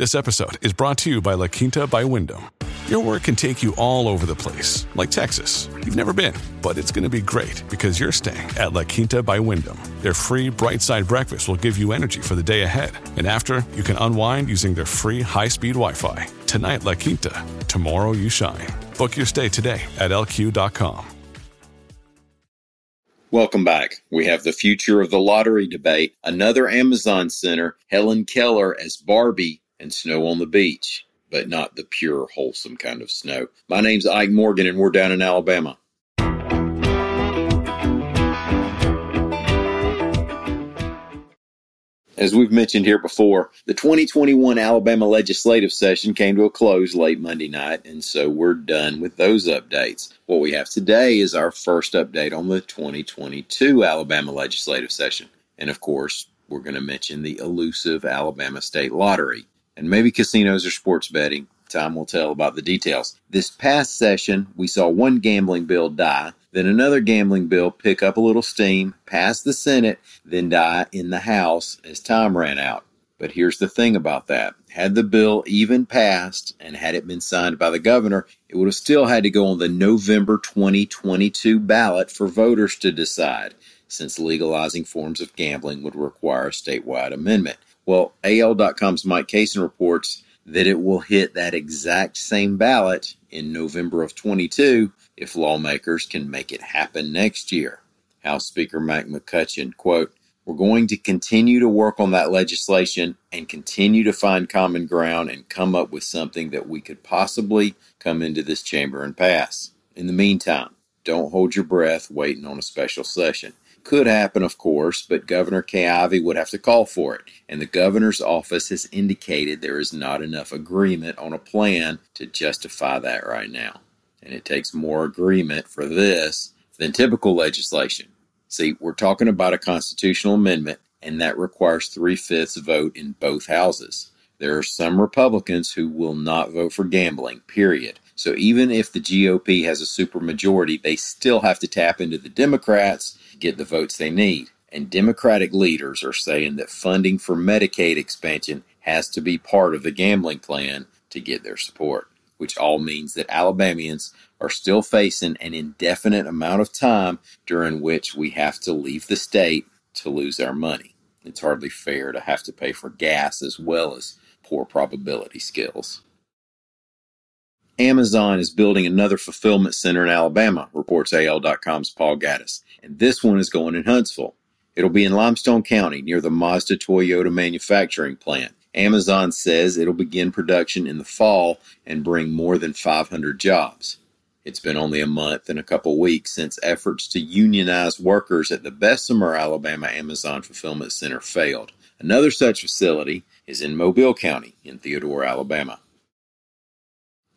This episode is brought to you by La Quinta by Wyndham. Your work can take you all over the place, like Texas. You've never been, but it's going to be great because you're staying at La Quinta by Wyndham. Their free bright side breakfast will give you energy for the day ahead. And after, you can unwind using their free high speed Wi Fi. Tonight, La Quinta. Tomorrow, you shine. Book your stay today at lq.com. Welcome back. We have the future of the lottery debate, another Amazon center, Helen Keller as Barbie, and snow on the beach, but not the pure, wholesome kind of snow. My name's Ike Morgan, and we're down in Alabama. As we've mentioned here before, the 2021 Alabama legislative session came to a close late Monday night, and so we're done with those updates. What we have today is our first update on the 2022 Alabama legislative session. And of course, we're going to mention the elusive Alabama State Lottery and maybe casinos or sports betting. Time will tell about the details. This past session, we saw one gambling bill die, then another gambling bill pick up a little steam, pass the Senate, then die in the House as time ran out. But here's the thing about that. Had the bill even passed and had it been signed by the governor, it would have still had to go on the November 2022 ballot for voters to decide, since legalizing forms of gambling would require a statewide amendment. Well, AL.com's Mike Cason reports that it will hit that exact same ballot in November of 22 if lawmakers can make it happen next year. House Speaker Mac McCutcheon, quote, we're going to continue to work on that legislation and continue to find common ground and come up with something that we could possibly come into this chamber and pass. In the meantime, don't hold your breath waiting on a special session. Could happen, of course, but Governor Kay would have to call for it, and the governor's office has indicated there is not enough agreement on a plan to justify that right now. And it takes more agreement for this than typical legislation. See, we're talking about a constitutional amendment, and that requires three fifths vote in both houses. There are some Republicans who will not vote for gambling, period. So even if the GOP has a supermajority, they still have to tap into the Democrats get the votes they need. And Democratic leaders are saying that funding for Medicaid expansion has to be part of the gambling plan to get their support, which all means that Alabamians are still facing an indefinite amount of time during which we have to leave the state to lose our money. It's hardly fair to have to pay for gas as well as poor probability skills. Amazon is building another fulfillment center in Alabama, reports AL.com's Paul Gattis. And this one is going in Huntsville. It'll be in Limestone County near the Mazda Toyota manufacturing plant. Amazon says it'll begin production in the fall and bring more than 500 jobs. It's been only a month and a couple weeks since efforts to unionize workers at the Bessemer, Alabama Amazon Fulfillment Center failed. Another such facility is in Mobile County in Theodore, Alabama.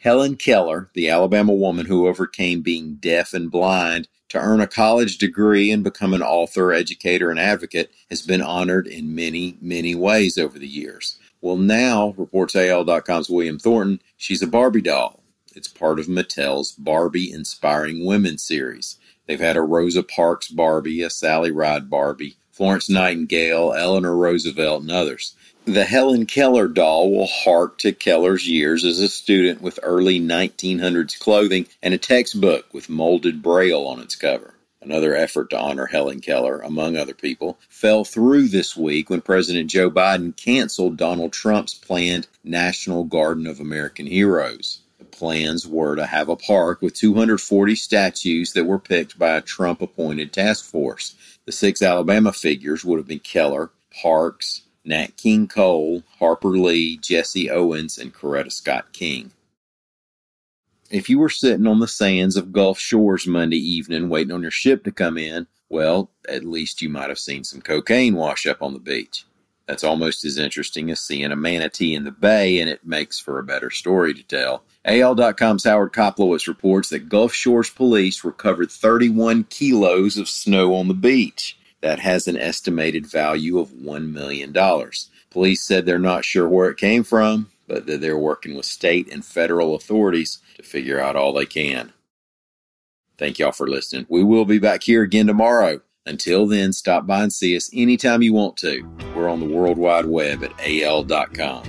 Helen Keller, the Alabama woman who overcame being deaf and blind to earn a college degree and become an author, educator, and advocate, has been honored in many, many ways over the years. Well, now, reports AL.com's William Thornton, she's a Barbie doll. It's part of Mattel's Barbie Inspiring Women series. They've had a Rosa Parks Barbie, a Sally Ride Barbie, Florence Nightingale, Eleanor Roosevelt, and others. The Helen Keller doll will hark to Keller's years as a student with early 1900s clothing and a textbook with molded braille on its cover. Another effort to honor Helen Keller, among other people, fell through this week when President Joe Biden canceled Donald Trump's planned National Garden of American Heroes. Plans were to have a park with 240 statues that were picked by a Trump appointed task force. The six Alabama figures would have been Keller, Parks, Nat King Cole, Harper Lee, Jesse Owens, and Coretta Scott King. If you were sitting on the sands of Gulf Shores Monday evening waiting on your ship to come in, well, at least you might have seen some cocaine wash up on the beach. That's almost as interesting as seeing a manatee in the bay, and it makes for a better story to tell. AL.com's Howard Koplowitz reports that Gulf Shores police recovered 31 kilos of snow on the beach. That has an estimated value of $1 million. Police said they're not sure where it came from, but that they're working with state and federal authorities to figure out all they can. Thank y'all for listening. We will be back here again tomorrow. Until then, stop by and see us anytime you want to. We're on the World Wide Web at al.com.